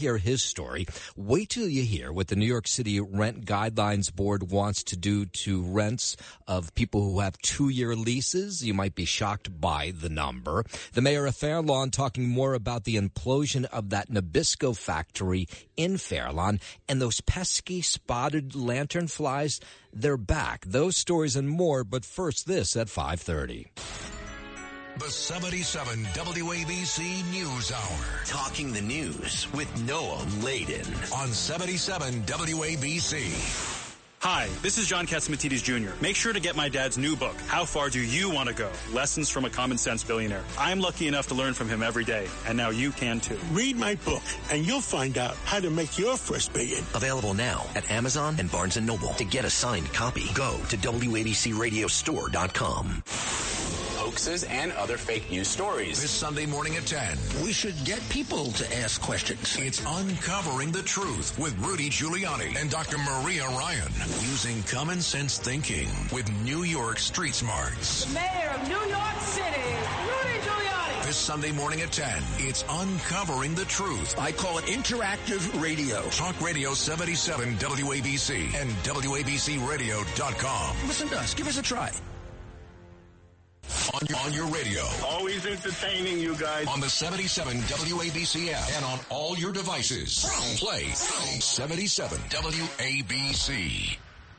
hear his story. Wait till you hear what the New York City Rent Guidelines Board wants to do to rents of people who have two year leases. You might be shocked by the number. The mayor of Fairlawn talking more about the implosion of that Nabisco factory in Fairlawn and those pesky spotted lantern flies. They're back. Those stories and more. But first, this at 530. The 77 WABC News Hour. Talking the news with Noam Laden. On 77 WABC. Hi, this is John Catsimatidis Jr. Make sure to get my dad's new book, How Far Do You Want to Go? Lessons from a Common Sense Billionaire. I'm lucky enough to learn from him every day, and now you can too. Read my book, and you'll find out how to make your first billion. Available now at Amazon and Barnes & Noble. To get a signed copy, go to WABCRadiostore.com hoaxes and other fake news stories. This Sunday morning at 10. We should get people to ask questions. It's Uncovering the Truth with Rudy Giuliani and Dr. Maria Ryan. Using common sense thinking with New York Street Smarts. The mayor of New York City, Rudy Giuliani. This Sunday morning at 10. It's Uncovering the Truth. I call it interactive radio. Talk Radio 77 WABC and WABCRadio.com. Listen to us. Give us a try. On your, on your radio. Always entertaining you guys. On the 77 WABC app and on all your devices. Play 77 WABC.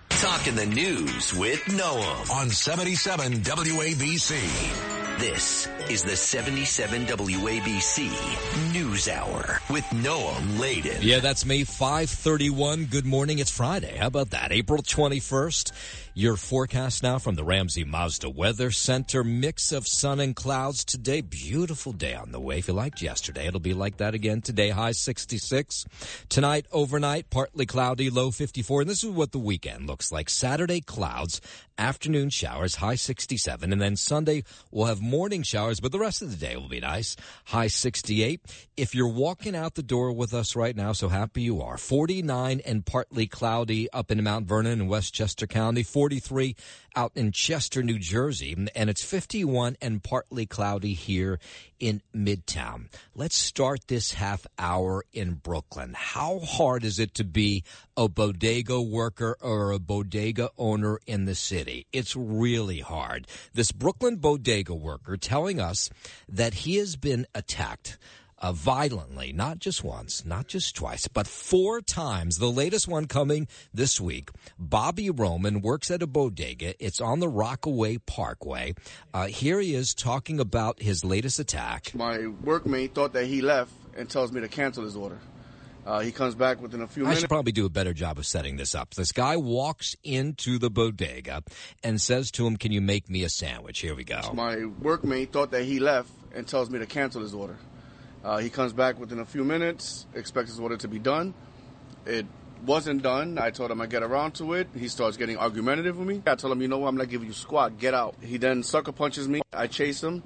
Talking the news with Noam On 77 WABC. This is the 77 WABC News Hour with Noam Laden. Yeah, that's me. 531. Good morning. It's Friday. How about that? April 21st. Your forecast now from the Ramsey Mazda Weather Center. Mix of sun and clouds today. Beautiful day on the way. If you liked yesterday, it'll be like that again today. High 66. Tonight, overnight, partly cloudy, low 54. And this is what the weekend looks like. Saturday, clouds. Afternoon showers, high 67. And then Sunday, we'll have morning showers, but the rest of the day will be nice. High 68. If you're walking out the door with us right now, so happy you are. 49 and partly cloudy up in Mount Vernon and Westchester County. 43 out in Chester, New Jersey, and it's 51 and partly cloudy here in Midtown. Let's start this half hour in Brooklyn. How hard is it to be a bodega worker or a bodega owner in the city? It's really hard. This Brooklyn bodega worker telling us that he has been attacked uh, violently, not just once, not just twice, but four times. The latest one coming this week. Bobby Roman works at a bodega. It's on the Rockaway Parkway. Uh, here he is talking about his latest attack. My workmate thought that he left and tells me to cancel his order. Uh, he comes back within a few minutes. I should probably do a better job of setting this up. This guy walks into the bodega and says to him, Can you make me a sandwich? Here we go. My workmate thought that he left and tells me to cancel his order. Uh, he comes back within a few minutes, expects his order to be done. It wasn't done. I told him I'd get around to it. He starts getting argumentative with me. I told him, you know what, I'm not giving you squat, get out. He then sucker punches me. I chase him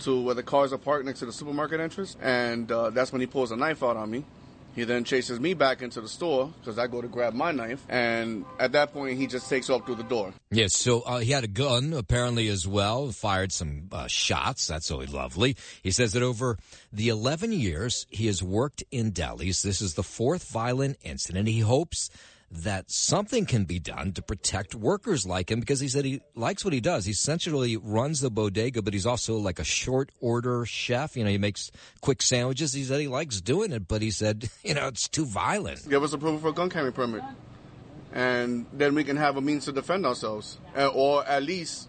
to where the cars are parked next to the supermarket entrance, and uh, that's when he pulls a knife out on me. He then chases me back into the store because I go to grab my knife, and at that point, he just takes off through the door. Yes, so uh, he had a gun apparently as well, fired some uh, shots. That's really lovely. He says that over the 11 years he has worked in delis, this is the fourth violent incident. He hopes that something can be done to protect workers like him because he said he likes what he does. He essentially runs the bodega, but he's also like a short order chef. You know, he makes quick sandwiches. He said he likes doing it, but he said, you know, it's too violent. Give us approval for a gun carrying permit. And then we can have a means to defend ourselves, uh, or at least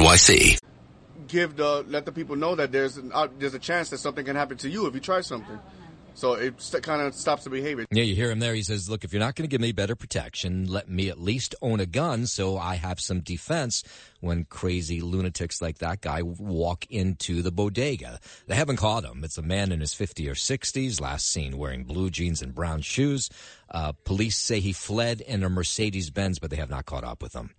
NYC. Give the let the people know that there's an, uh, there's a chance that something can happen to you if you try something. So it st- kind of stops the behavior. Yeah, you hear him there. He says, "Look, if you're not going to give me better protection, let me at least own a gun so I have some defense when crazy lunatics like that guy walk into the bodega." They haven't caught him. It's a man in his 50s or 60s, last seen wearing blue jeans and brown shoes. Uh, police say he fled in a Mercedes Benz, but they have not caught up with him.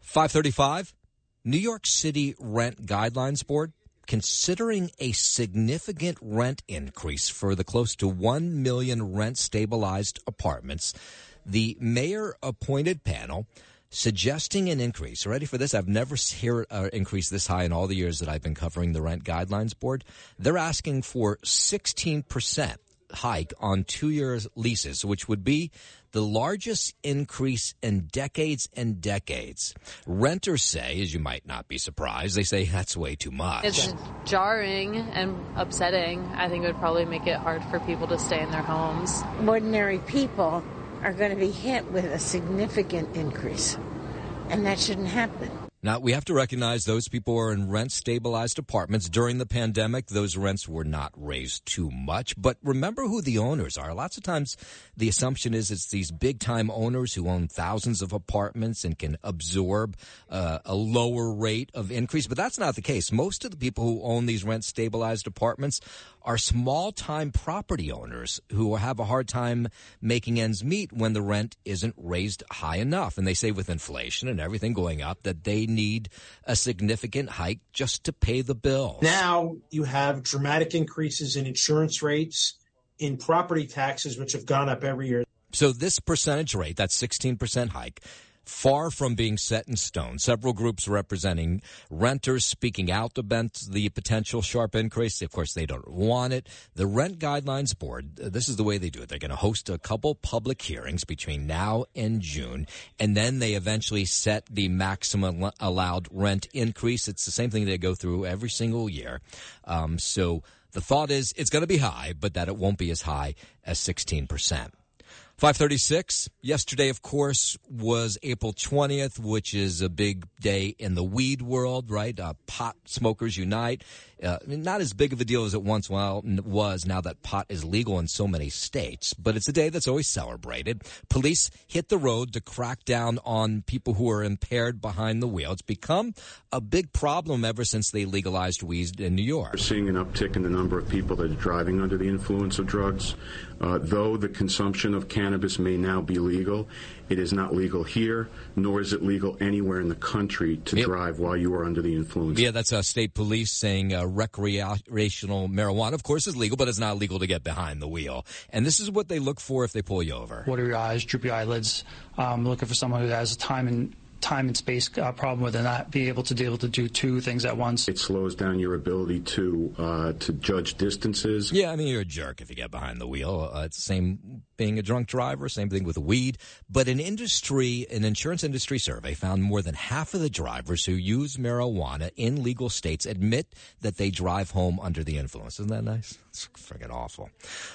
535. New York City Rent Guidelines Board considering a significant rent increase for the close to 1 million rent stabilized apartments. The mayor appointed panel suggesting an increase. Ready for this? I've never heard an uh, increase this high in all the years that I've been covering the Rent Guidelines Board. They're asking for 16% hike on two years leases, which would be the largest increase in decades and decades. Renters say, as you might not be surprised, they say that's way too much. It's jarring and upsetting. I think it would probably make it hard for people to stay in their homes. Ordinary people are going to be hit with a significant increase, and that shouldn't happen. Now, we have to recognize those people are in rent stabilized apartments. During the pandemic, those rents were not raised too much. But remember who the owners are. Lots of times the assumption is it's these big time owners who own thousands of apartments and can absorb uh, a lower rate of increase. But that's not the case. Most of the people who own these rent stabilized apartments are small time property owners who have a hard time making ends meet when the rent isn't raised high enough. And they say with inflation and everything going up that they need a significant hike just to pay the bills. Now you have dramatic increases in insurance rates, in property taxes, which have gone up every year. So this percentage rate, that 16% hike, far from being set in stone. Several groups representing renters speaking out about the potential sharp increase. Of course, they don't want it. The Rent Guidelines Board, this is the way they do it. They're going to host a couple public hearings between now and June, and then they eventually set the maximum allowed rent increase. It's the same thing they go through every single year. Um, so the thought is it's going to be high, but that it won't be as high as 16%. 536. Yesterday, of course, was April 20th, which is a big day in the weed world, right? Uh, pot smokers unite. Uh, not as big of a deal as it once was now that pot is legal in so many states, but it's a day that's always celebrated. Police hit the road to crack down on people who are impaired behind the wheel. It's become a big problem ever since they legalized weed in New York. We're seeing an uptick in the number of people that are driving under the influence of drugs. Uh, though the consumption of cannabis may now be legal, it is not legal here, nor is it legal anywhere in the country to yep. drive while you are under the influence. Yeah, that's uh, state police saying uh, recreational marijuana, of course, is legal, but it's not legal to get behind the wheel. And this is what they look for if they pull you over. What are your eyes? Droopy eyelids. Um, looking for someone who has a time and time and space uh, problem with and not be able to be able to do two things at once. It slows down your ability to uh, to judge distances. Yeah, I mean you're a jerk if you get behind the wheel. Uh, it's the same being a drunk driver, same thing with weed. But an industry, an insurance industry survey found more than half of the drivers who use marijuana in legal states admit that they drive home under the influence. Isn't that nice? It's friggin' awful.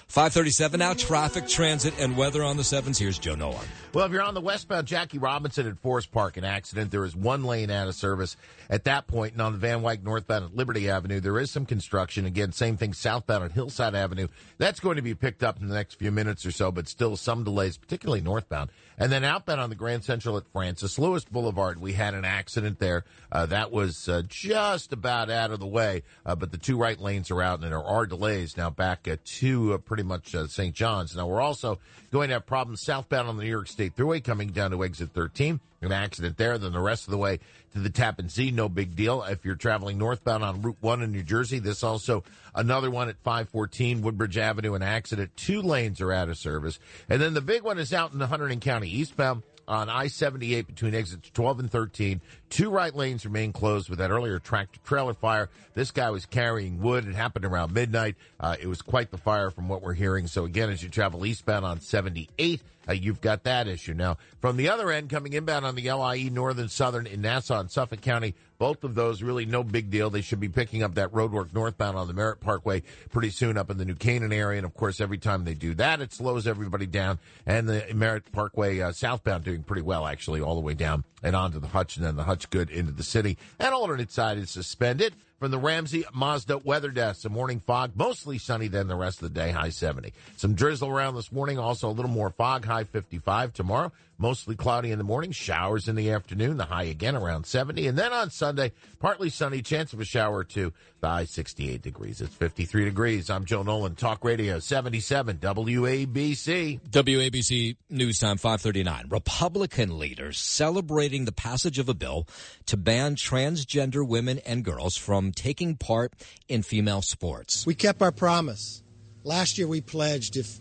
537 now, traffic, transit, and weather on the sevens. Here's Joe Nolan. Well, if you're on the westbound Jackie Robinson at Forest Park, an accident, there is one lane out of service at that. And on the Van Wyck northbound at Liberty Avenue, there is some construction. Again, same thing southbound at Hillside Avenue. That's going to be picked up in the next few minutes or so, but still some delays, particularly northbound. And then outbound on the Grand Central at Francis Lewis Boulevard, we had an accident there. Uh, that was uh, just about out of the way, uh, but the two right lanes are out and there are delays now back to uh, pretty much uh, St. John's. Now we're also going to have problems southbound on the New York State Thruway coming down to exit 13 an accident there. Then the rest of the way to the Tappan Zee, no big deal. If you're traveling northbound on Route 1 in New Jersey, this also another one at 514 Woodbridge Avenue, an accident. Two lanes are out of service. And then the big one is out in the Hunterdon County eastbound on I-78 between exits 12 and 13. Two right lanes remain closed with that earlier tractor trailer fire. This guy was carrying wood. It happened around midnight. Uh, it was quite the fire from what we're hearing. So again, as you travel eastbound on 78, uh, you've got that issue. Now, from the other end, coming inbound on the LIE Northern Southern in Nassau and Suffolk County, both of those really no big deal. They should be picking up that roadwork northbound on the Merritt Parkway pretty soon up in the New Canaan area. And of course, every time they do that, it slows everybody down. And the Merritt Parkway uh, southbound doing pretty well, actually, all the way down and onto the Hutch and then the Hutch good into the city. And alternate side is suspended. From the Ramsey Mazda weather desk. Some morning fog, mostly sunny then the rest of the day, high 70. Some drizzle around this morning, also a little more fog, high 55. Tomorrow, mostly cloudy in the morning, showers in the afternoon, the high again around 70. And then on Sunday, partly sunny, chance of a shower or two, the high 68 degrees. It's 53 degrees. I'm Joe Nolan, Talk Radio 77 WABC. WABC News Time 539. Republican leaders celebrating the passage of a bill to ban transgender women and girls from taking part in female sports. We kept our promise. Last year we pledged if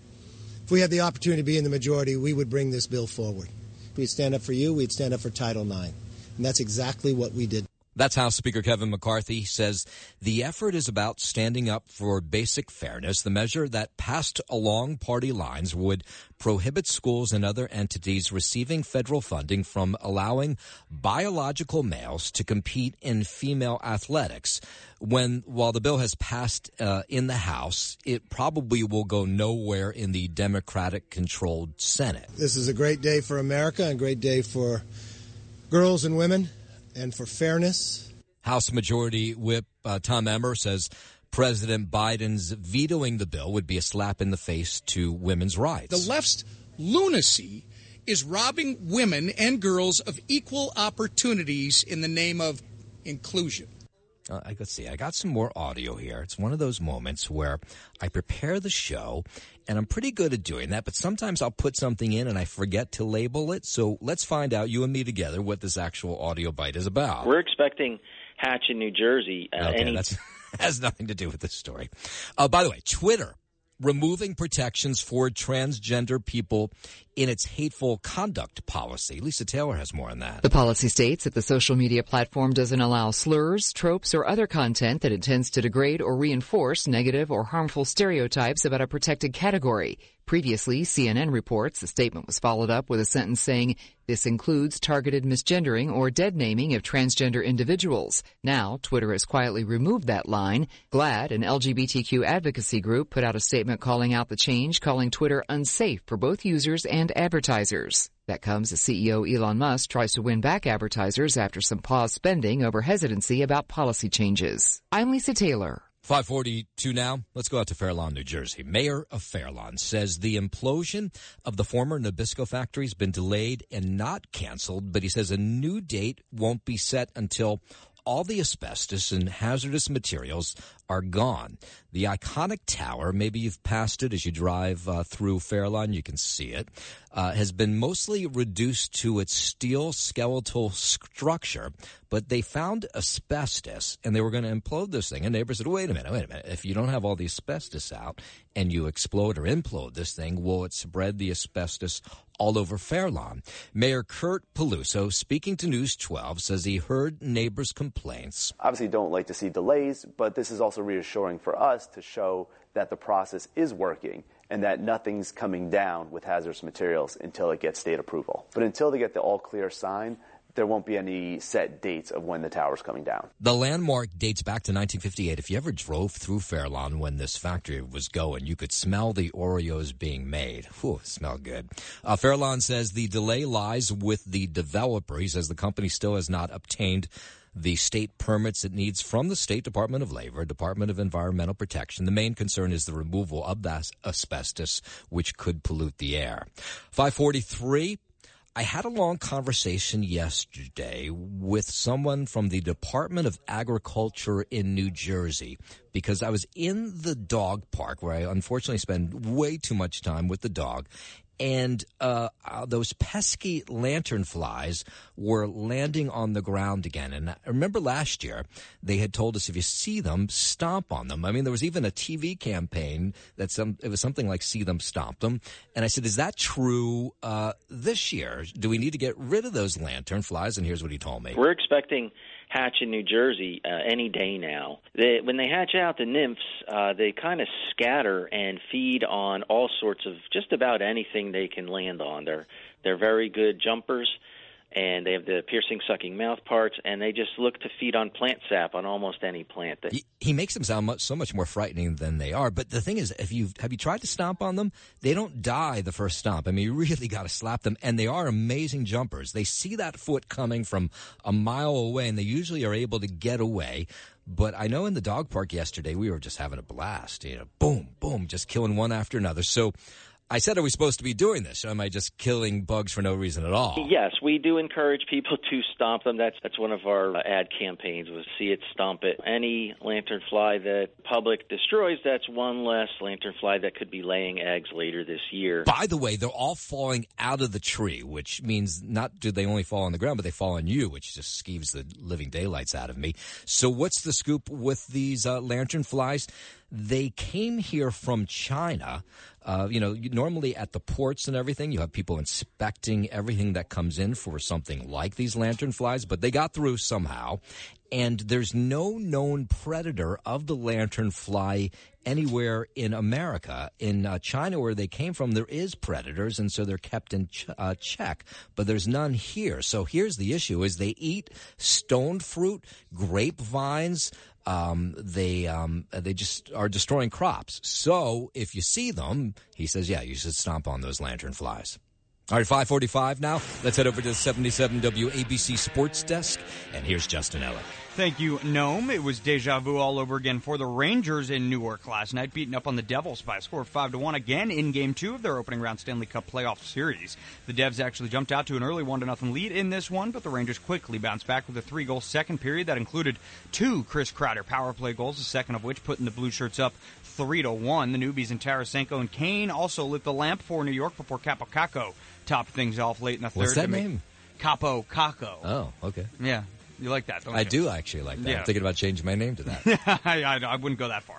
if we had the opportunity to be in the majority, we would bring this bill forward. We'd stand up for you, we'd stand up for Title IX. And that's exactly what we did. That's House Speaker Kevin McCarthy says the effort is about standing up for basic fairness. The measure that passed along party lines would prohibit schools and other entities receiving federal funding from allowing biological males to compete in female athletics. When while the bill has passed uh, in the House, it probably will go nowhere in the Democratic controlled Senate. This is a great day for America and a great day for girls and women and for fairness. House Majority Whip uh, Tom Emmer says President Biden's vetoing the bill would be a slap in the face to women's rights. The left's lunacy is robbing women and girls of equal opportunities in the name of inclusion. Uh, I let's see. I got some more audio here. It's one of those moments where I prepare the show, and I'm pretty good at doing that. But sometimes I'll put something in and I forget to label it. So let's find out, you and me together, what this actual audio bite is about. We're expecting Hatch in New Jersey. Uh, okay, any- that's has nothing to do with this story. Uh, by the way, Twitter removing protections for transgender people in its hateful conduct policy. Lisa Taylor has more on that. The policy states that the social media platform doesn't allow slurs, tropes, or other content that intends to degrade or reinforce negative or harmful stereotypes about a protected category. Previously, CNN reports the statement was followed up with a sentence saying, this includes targeted misgendering or dead naming of transgender individuals. Now, Twitter has quietly removed that line. GLAAD, an LGBTQ advocacy group, put out a statement calling out the change, calling Twitter unsafe for both users and advertisers. That comes as CEO Elon Musk tries to win back advertisers after some paused spending over hesitancy about policy changes. I'm Lisa Taylor. 542 now. Let's go out to Fairlawn, New Jersey. Mayor of Fairlawn says the implosion of the former Nabisco factory has been delayed and not canceled, but he says a new date won't be set until all the asbestos and hazardous materials are gone. The iconic tower, maybe you've passed it as you drive uh, through Fairlawn, you can see it, uh, has been mostly reduced to its steel skeletal structure, but they found asbestos and they were going to implode this thing. And neighbors said, wait a minute, wait a minute. If you don't have all the asbestos out and you explode or implode this thing, will it spread the asbestos all over Fairlawn? Mayor Kurt Peluso, speaking to News 12, says he heard neighbors' complaints. Obviously, don't like to see delays, but this is also reassuring for us to show that the process is working and that nothing's coming down with hazardous materials until it gets state approval. But until they get the all clear sign, there won't be any set dates of when the tower's coming down. The landmark dates back to 1958. If you ever drove through Fairlawn when this factory was going, you could smell the Oreos being made. Whew, smell good. Uh, Fairlawn says the delay lies with the developer. He says the company still has not obtained the state permits it needs from the State Department of Labor, Department of Environmental Protection. The main concern is the removal of that asbestos, which could pollute the air. 543. I had a long conversation yesterday with someone from the Department of Agriculture in New Jersey because I was in the dog park where I unfortunately spend way too much time with the dog. And uh, uh, those pesky lantern flies were landing on the ground again. And I remember last year they had told us if you see them, stomp on them. I mean, there was even a TV campaign that some it was something like "See them, stomp them." And I said, "Is that true uh, this year? Do we need to get rid of those lantern flies?" And here's what he told me: We're expecting hatch in New Jersey uh, any day now. They, when they hatch out, the nymphs uh, they kind of scatter and feed on all sorts of just about anything they can land on. They're they're very good jumpers, and they have the piercing, sucking mouth parts, and they just look to feed on plant sap on almost any plant. That, he, he makes them sound much, so much more frightening than they are. But the thing is, if you have you tried to stomp on them, they don't die the first stomp. I mean, you really got to slap them, and they are amazing jumpers. They see that foot coming from a mile away, and they usually are able to get away. But I know in the dog park yesterday we were just having a blast. You know, boom, boom, just killing one after another. So I said, are we supposed to be doing this? Or am I just killing bugs for no reason at all? Yes, we do encourage people to stomp them. That's that's one of our uh, ad campaigns was see it, stomp it. Any lanternfly that public destroys, that's one less lanternfly that could be laying eggs later this year. By the way, they're all falling out of the tree, which means not do they only fall on the ground, but they fall on you, which just skeeves the living daylights out of me. So what's the scoop with these uh, lanternflies? They came here from China. Uh, you know, normally at the ports and everything, you have people inspecting everything that comes in for something like these lantern flies, but they got through somehow. And there's no known predator of the lantern fly anywhere in America. In uh, China, where they came from, there is predators, and so they're kept in ch- uh, check. But there's none here. So here's the issue: is they eat stone fruit, grapevines. Um, they um, they just are destroying crops. So if you see them, he says, yeah, you should stomp on those lantern flies. All right, 545 now. Let's head over to the 77 WABC Sports Desk. And here's Justin Ellick. Thank you, Noam. It was deja vu all over again for the Rangers in Newark last night, beating up on the Devils by a score of 5 to 1 again in game two of their opening round Stanley Cup playoff series. The Devs actually jumped out to an early 1 to nothing lead in this one, but the Rangers quickly bounced back with a three goal second period that included two Chris Kreider power play goals, the second of which putting the Blue Shirts up 3 to 1. The newbies in Tarasenko and Kane also lit the lamp for New York before Kaapo Kakko topped things off late in the third. What's that name? Kaapo Kakko. Oh, okay. Yeah. You like that, don't I you? do actually like that. Yeah. I'm thinking about changing my name to that. I, I, I wouldn't go that far.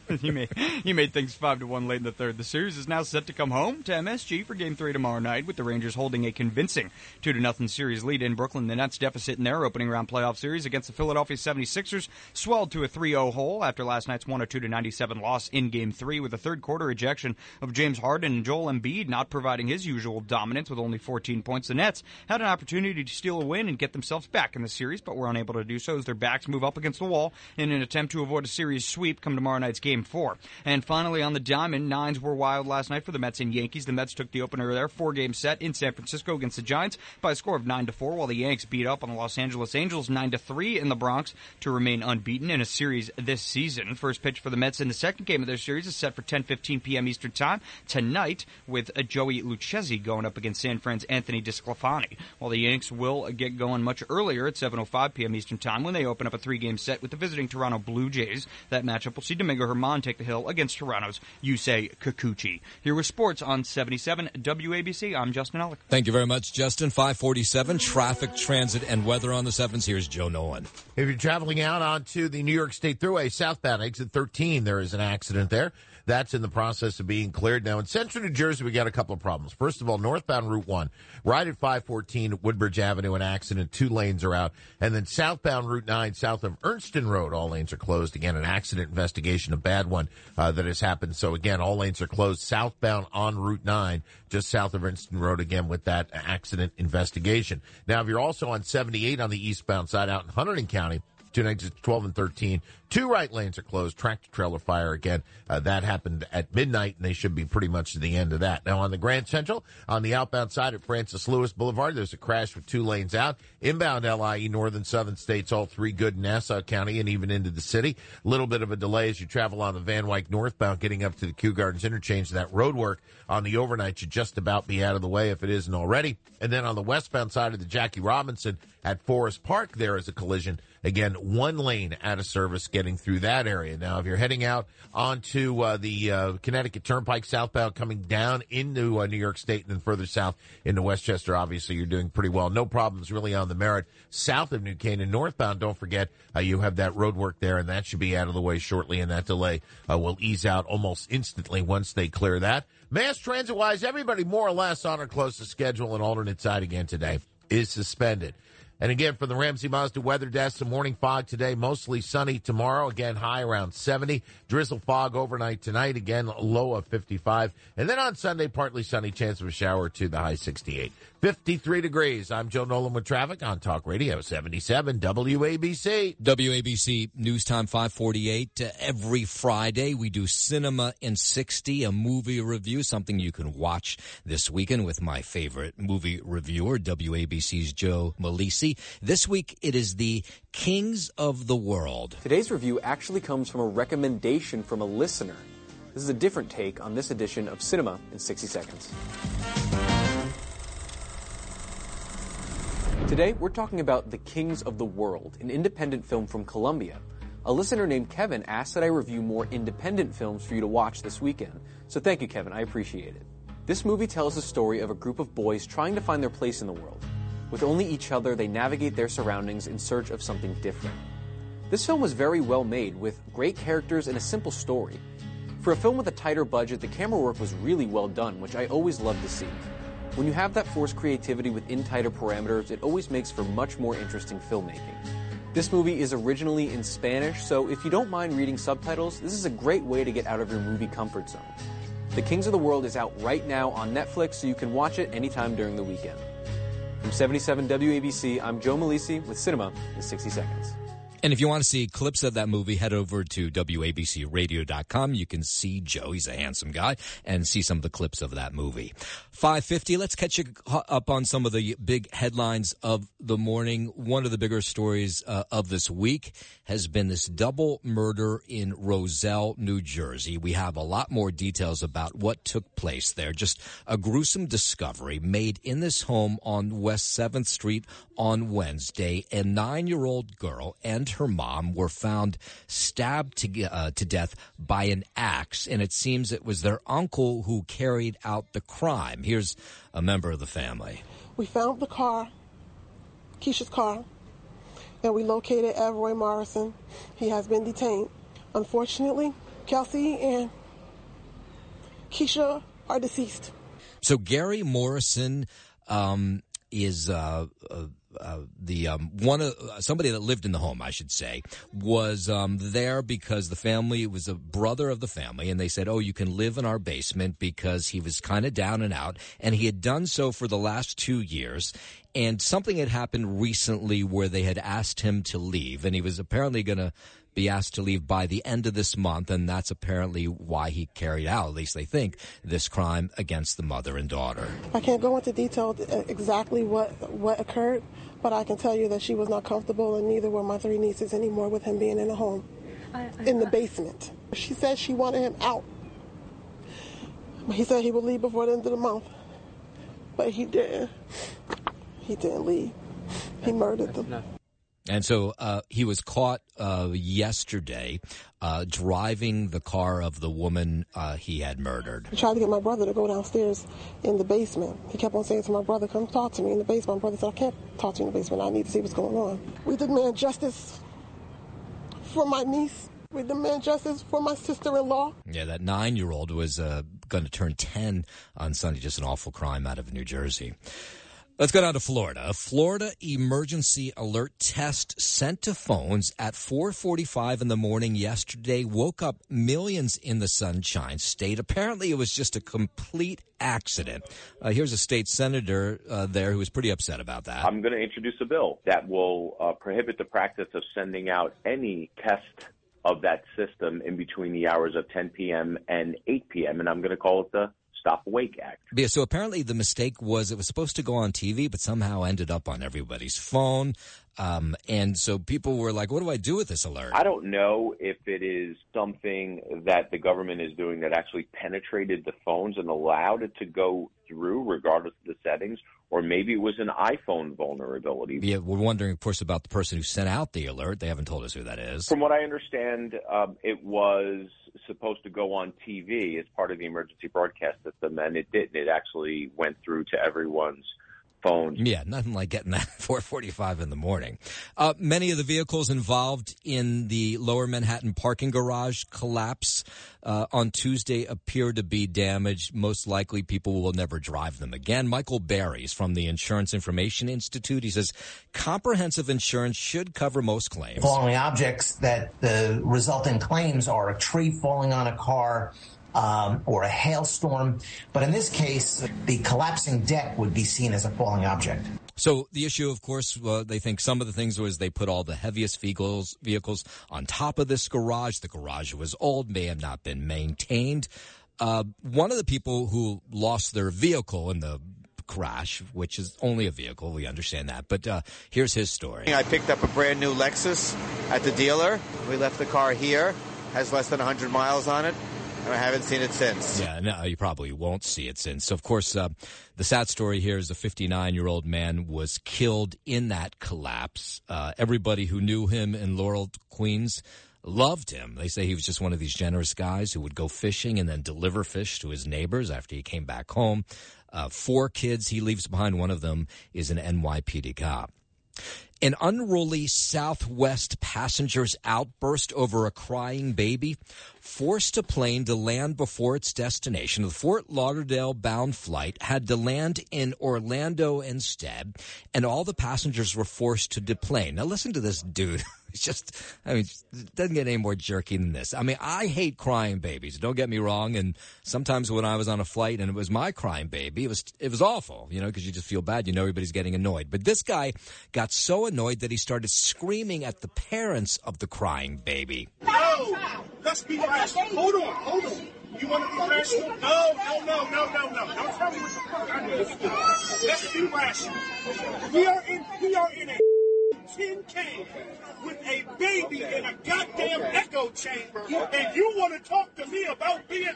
you made you made things five to one late in the third. The series is now set to come home to MSG for Game Three tomorrow night, with the Rangers holding a convincing two to nothing series lead in Brooklyn. The Nets deficit in their opening round playoff series against the Philadelphia 76ers swelled to a 3-0 hole after last night's 102 to 97 loss in Game Three, with a third quarter ejection of James Harden and Joel Embiid not providing his usual dominance with only 14 points. The Nets had an opportunity to steal a win and get themselves back in the series, but were unable to do so as their backs move up against the wall in an attempt to avoid a series sweep come tomorrow night's Game Four. And finally, on the diamond, nines were wild last night for the Mets and Yankees. The Mets took the opener there, four game set in San Francisco against the Giants by a score of nine to four, while the Yanks beat up on the Los Angeles Angels nine to three in the Bronx to remain unbeaten in a series this season. First pitch for the Mets in the second game of their series is set for 10:15 p.m. Eastern Time tonight, with Joey Lucchesi going up against San Fran's Anthony DiSclafani. While the Yanks will get going much earlier at 7:05 p.m. Eastern Time when they open up a three-game set with the visiting Toronto Blue Jays. That matchup will see Domingo Germán take the hill against Toronto's Yusei Kikuchi. Here with sports on 77 WABC. I'm Justin Ellick. Thank you very much, Justin. 547, traffic, transit, and weather on the sevens. Here's Joe Nolan. If you're traveling out onto the New York State Thruway, southbound exit 13, there is an accident there. That's in the process of being cleared. Now, in central New Jersey, we got a couple of problems. First of all, northbound Route 1, right at 514 Woodbridge Avenue, an accident. Two lanes are out. And then southbound Route 9, south of Ernston Road, all lanes are closed. Again, an accident investigation, a bad one uh, that has happened. So, again, all lanes are closed southbound on Route 9, just south of Ernston Road, again, with that accident investigation. Now, if you're also on 78 on the eastbound side out in Hunterdon County, two exits 12 and 13. Two right lanes are closed. Tractor trailer fire again. Uh, that happened at midnight, and they should be pretty much to the end of that. Now on the Grand Central, on the outbound side at Francis Lewis Boulevard, there's a crash with two lanes out. Inbound LIE, northern southern states, all three good in Nassau County and even into the city. A little bit of a delay as you travel on the Van Wyck northbound, getting up to the Kew Gardens interchange. That road work on the overnight should just about be out of the way if it isn't already. And then on the westbound side of the Jackie Robinson at Forest Park, there is a collision. Again, one lane out of service getting through that area. Now, if you're heading out onto uh, the uh, Connecticut Turnpike southbound coming down into uh, New York State and then further south into Westchester, obviously you're doing pretty well. No problems really on the Merritt. South of New Canaan northbound, don't forget uh, you have that road work there and that should be out of the way shortly and that delay uh, will ease out almost instantly once they clear that. Mass transit wise, everybody more or less on or close to schedule and alternate side again today is suspended. And again, from the Ramsey Mazda weather desk, some morning fog today, mostly sunny tomorrow. Again, high around 70. Drizzle fog overnight tonight. Again, low of 55. And then on Sunday, partly sunny, chance of a shower to the high 68. 53 degrees. I'm Joe Nolan with traffic on Talk Radio 77 WABC. WABC News Time 548. Uh, every Friday, we do Cinema in 60, a movie review, something you can watch this weekend with my favorite movie reviewer, WABC's Joe Malisi. 550. This week it is the Kings of the World. Today's review actually comes from a recommendation from a listener. This is a different take on this edition of Cinema in 60 Seconds. Today, we're talking about The Kings of the World, an independent film from Colombia. A listener named Kevin asked that I review more independent films for you to watch this weekend. So thank you, Kevin. I appreciate it. This movie tells the story of a group of boys trying to find their place in the world. With only each other, they navigate their surroundings in search of something different. This film was very well made, with great characters and a simple story. For a film with a tighter budget, the camera work was really well done, which I always love to see. When you have that forced creativity within tighter parameters, it always makes for much more interesting filmmaking. This movie is originally in Spanish, so if you don't mind reading subtitles, this is a great way to get out of your movie comfort zone. The Kings of the World is out right now on Netflix, so you can watch it anytime during the weekend. From 77 WABC, I'm Joe Malisi with Cinema in 60 Seconds. And if you want to see clips of that movie, head over to WABCRadio.com. You can see Joe. He's a handsome guy and see some of the clips of that movie. 550. Let's catch you up on some of the big headlines of the morning. One of the bigger stories uh, of this week has been this double murder in Roselle, New Jersey. We have a lot more details about what took place there. Just a gruesome discovery made in this home on West 7th Street on Wednesday. A nine year old girl and her mom were found stabbed to, uh, to death by an axe, and it seems it was their uncle who carried out the crime. Here's a member of the family. We found the car, Keisha's car, and we located Everoy Morrison. He has been detained. Unfortunately, Kelsey and Keisha are deceased. So Gary Morrison um, is uh, uh, uh, the um, one of uh, somebody that lived in the home, I should say, was um, there because the family was a brother of the family, and they said, "Oh, you can live in our basement," because he was kind of down and out, and he had done so for the last two years. And something had happened recently where they had asked him to leave, and he was apparently going to be asked to leave by the end of this month, and that's apparently why he carried out, at least they think, this crime against the mother and daughter. I can't go into detail uh, exactly what what occurred, but I can tell you that she was not comfortable, and neither were my three nieces anymore with him being in the home, I, I, in the basement. She said she wanted him out. He said he would leave before the end of the month, but he didn't. He didn't leave. He murdered them. And so uh, he was caught uh, yesterday uh, driving the car of the woman uh, he had murdered. He tried to get my brother to go downstairs in the basement. He kept on saying to my brother, Come talk to me in the basement. My brother said, I can't talk to you in the basement. I need to see what's going on. We demand justice for my niece. We demand justice for my sister in law. Yeah, that nine year old was uh, going to turn 10 on Sunday. Just an awful crime out of New Jersey. Let's go down to Florida. A Florida emergency alert test sent to phones at 4:45 in the morning yesterday woke up millions in the Sunshine State. Apparently, it was just a complete accident. Uh, here's a state senator uh, there who was pretty upset about that. I'm going to introduce a bill that will uh, prohibit the practice of sending out any test of that system in between the hours of 10 p.m. and 8 p.m. and I'm going to call it the Stop Awake Act. Yeah, so apparently the mistake was it was supposed to go on TV, but somehow ended up on everybody's phone. Um, and so people were like, what do I do with this alert? I don't know if it is something that the government is doing that actually penetrated the phones and allowed it to go through regardless of the settings, or maybe it was an iPhone vulnerability. Yeah, we're wondering, of course, about the person who sent out the alert. They haven't told us who that is. From what I understand, um, it was supposed to go on TV as part of the emergency broadcast system, and it didn't. It actually went through to everyone's phones. Yeah, nothing like getting that at 4:45 in the morning. Uh, many of the vehicles involved in the Lower Manhattan parking garage collapse uh, on Tuesday appear to be damaged. Most likely, people will never drive them again. Michael Barry's from the Insurance Information Institute. He says comprehensive insurance should cover most claims. Falling objects that the resulting claims are a tree falling on a car um, or a hailstorm. But in this case, the collapsing deck would be seen as a falling object. So the issue, of course, uh, they think some of the things was they put all the heaviest vehicles vehicles on top of this garage. The garage was old, may have not been maintained. Uh, one of the people who lost their vehicle in the crash, which is only a vehicle. We understand that. But uh, here's his story. I picked up a brand new Lexus at the dealer. We left the car here, has less than 100 miles on it, and I haven't seen it since. Yeah, no, you probably won't see it since. So, of course, uh, the sad story here is a 59 year old man was killed in that collapse. Uh, everybody who knew him in Laurel, Queens, loved him. They say he was just one of these generous guys who would go fishing and then deliver fish to his neighbors after he came back home. Uh, four kids he leaves behind. One of them is an NYPD cop. An unruly Southwest passenger's outburst over a crying baby forced a plane to land before its destination. The Fort Lauderdale bound flight had to land in Orlando instead, and all the passengers were forced to deplane. Now, listen to this dude. It's just, I mean, it doesn't get any more jerky than this. I mean, I hate crying babies. Don't get me wrong. And sometimes when I was on a flight and it was my crying baby, it was it was awful, you know, because you just feel bad. You know, everybody's getting annoyed. But this guy got so annoyed that he started screaming at the parents of the crying baby. No, let's be rational. Hold on, hold on. You want to be rational? No, no, no, no, no, no. Don't tell me what the fuck I need to do. Let's be rational. We are in, we are in a tin can with a baby in a goddamn echo chamber, and you want to talk to me about being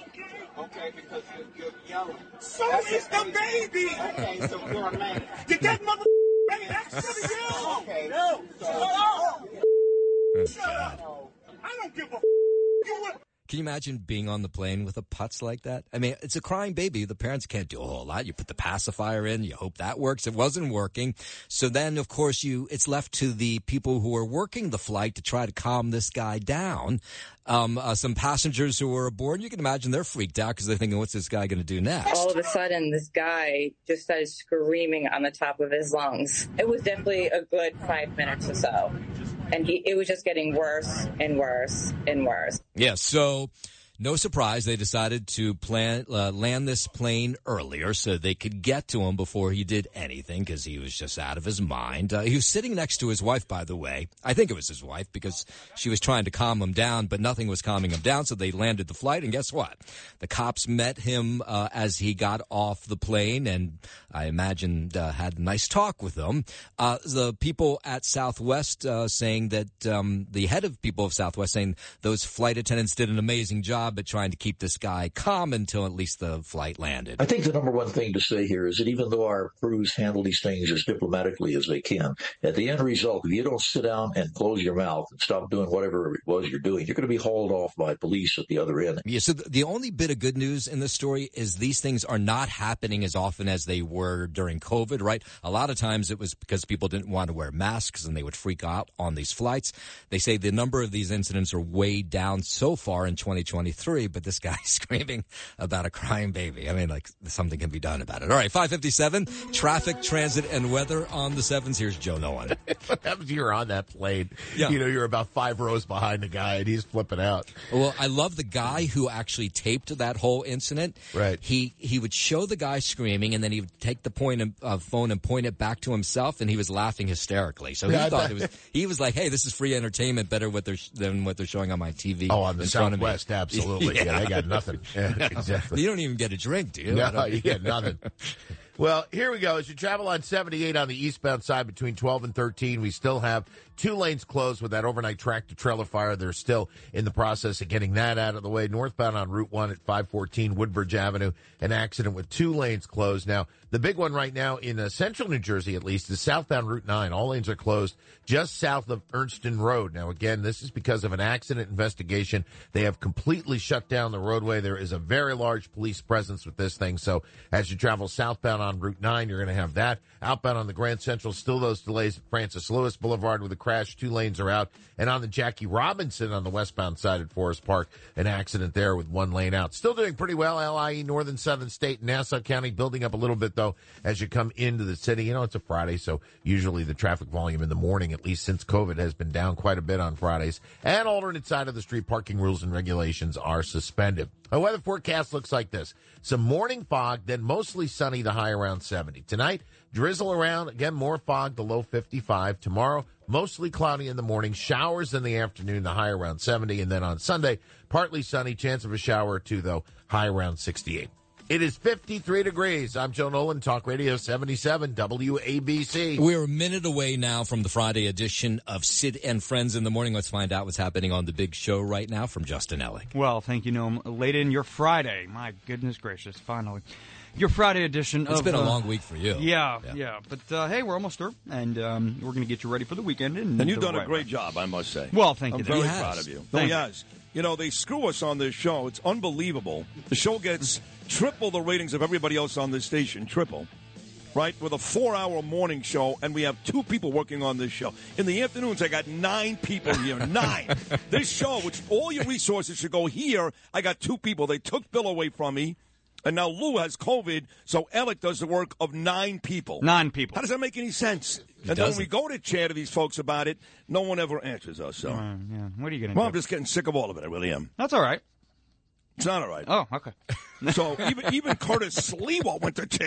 Okay, Okay, because you're, you're yelling. So is the baby. Okay, so you're a man. Did that mother bang it extra to you? Okay. No. So- Shut up. Shut up. I don't give a f- you want Can you imagine being on the plane with a putz like that? I mean, it's a crying baby. The parents can't do a whole lot. You put the pacifier in, you hope that works. It wasn't working. So then, of course, you, it's left to the people who are working the flight to try to calm this guy down. Um, uh, some passengers who were aboard, you can imagine they're freaked out because they're thinking, what's this guy going to do next? All of a sudden, this guy just started screaming on the top of his lungs. It was definitely a good five minutes or so. And he, it was just getting worse and worse and worse. Yeah, so no surprise, they decided to plan uh, land this plane earlier so they could get to him before he did anything because he was just out of his mind. Uh, he was sitting next to his wife, by the way. I think it was his wife because she was trying to calm him down, but nothing was calming him down. So they landed the flight, and guess what? The cops met him uh, as he got off the plane, and I imagine uh, had a nice talk with him. Uh, the people at Southwest uh, saying that um, the head of people of Southwest saying those flight attendants did an amazing job at trying to keep this guy calm until at least the flight landed. I think the number one thing to say here is that even though our crews handle these things as diplomatically as they can, at the end result, if you don't sit down and close your mouth and stop doing whatever it was you're doing, you're going to be hauled off by police at the other end. Yeah, so the only bit of good news in this story is these things are not happening as often as they were during COVID, right? A lot of times it was because people didn't want to wear masks and they would freak out on these flights. They say the number of these incidents are way down so far in 2023, but this guy screaming about a crying baby. I mean, like something can be done about it. All right, 557, traffic, transit, and weather on the sevens. Here's Joe Nolan. what happens you're on that plane? Yeah. You know, you're about five rows behind the guy and he's flipping out. Well, I love the guy who actually taped that whole incident. Right. He he would show the guy screaming, and then he would take the point of, uh, phone and point it back to himself, and he was laughing hysterically. So he Yeah, thought it was. He was like, "Hey, this is free entertainment, better what they're than what they're showing on my TV." Oh, on the. Southwest, absolutely. Yeah, they got nothing. Yeah, exactly. You don't even get a drink, do you? No, you get nothing. Well, here we go. As you travel on 78 on the eastbound side between 12 and 13, we still have two lanes closed with that overnight tractor trailer fire. They're still in the process of getting that out of the way. Northbound on Route 1 at 514 Woodbridge Avenue, an accident with two lanes closed. Now, the big one right now in uh, central New Jersey, at least, is southbound Route 9. All lanes are closed just south of Ernston Road. Now, again, this is because of an accident investigation. They have completely shut down the roadway. There is a very large police presence with this thing. So as you travel southbound on Route 9, you're going to have that. Outbound on the Grand Central, still those delays at Francis Lewis Boulevard with a crash. Two lanes are out. And on the Jackie Robinson on the westbound side at Forest Park, an accident there with one lane out. Still doing pretty well. LIE, Northern Southern State, Nassau County, building up a little bit though as you come into the city. You know, it's a Friday, so usually the traffic volume in the morning, at least since COVID, has been down quite a bit on Fridays. And alternate side of the street parking rules and regulations are suspended. Our weather forecast looks like this. Some morning fog, then mostly sunny, the high around 70. Tonight, drizzle around, again, more fog, the low 55. Tomorrow, mostly cloudy in the morning, showers in the afternoon, the high around 70. And then on Sunday, partly sunny, chance of a shower or two, though, high around 68. It is 53 degrees. I'm Joe Nolan, Talk Radio 77 WABC. We're a minute away now from the Friday edition of Sid and Friends in the Morning. Let's find out what's happening on the big show right now from Justin Ellick. Well, thank you, Noam. Late in your Friday. My goodness gracious, finally. Your Friday edition It's of. been a uh, long week for you. Yeah, yeah. But uh, hey, we're almost there, and um, we're going to get you ready for the weekend. In And you've the done a great way. job, I must say. Well, thank you. I'm very He has. proud of you. No, Thank he you. You know, they screw us on this show. It's unbelievable. The show gets triple the ratings of everybody else on this station. Triple. Right? With a four hour morning show, and we have two people working on this show. In the afternoons, I got nine people here. Nine. this show, which all your resources should go here, I got two people. They took Bill away from me. And now Lou has COVID, so Alec does the work of nine people. Nine people. How does that make any sense? and then when doesn't. we go to chat to these folks about it, no one ever answers us. So, Uh, yeah. What are you going to well, do? I'm just getting sick of all of it. I really am. That's all right. It's not all right. Oh, okay. so even even Curtis Sliwa went to chat.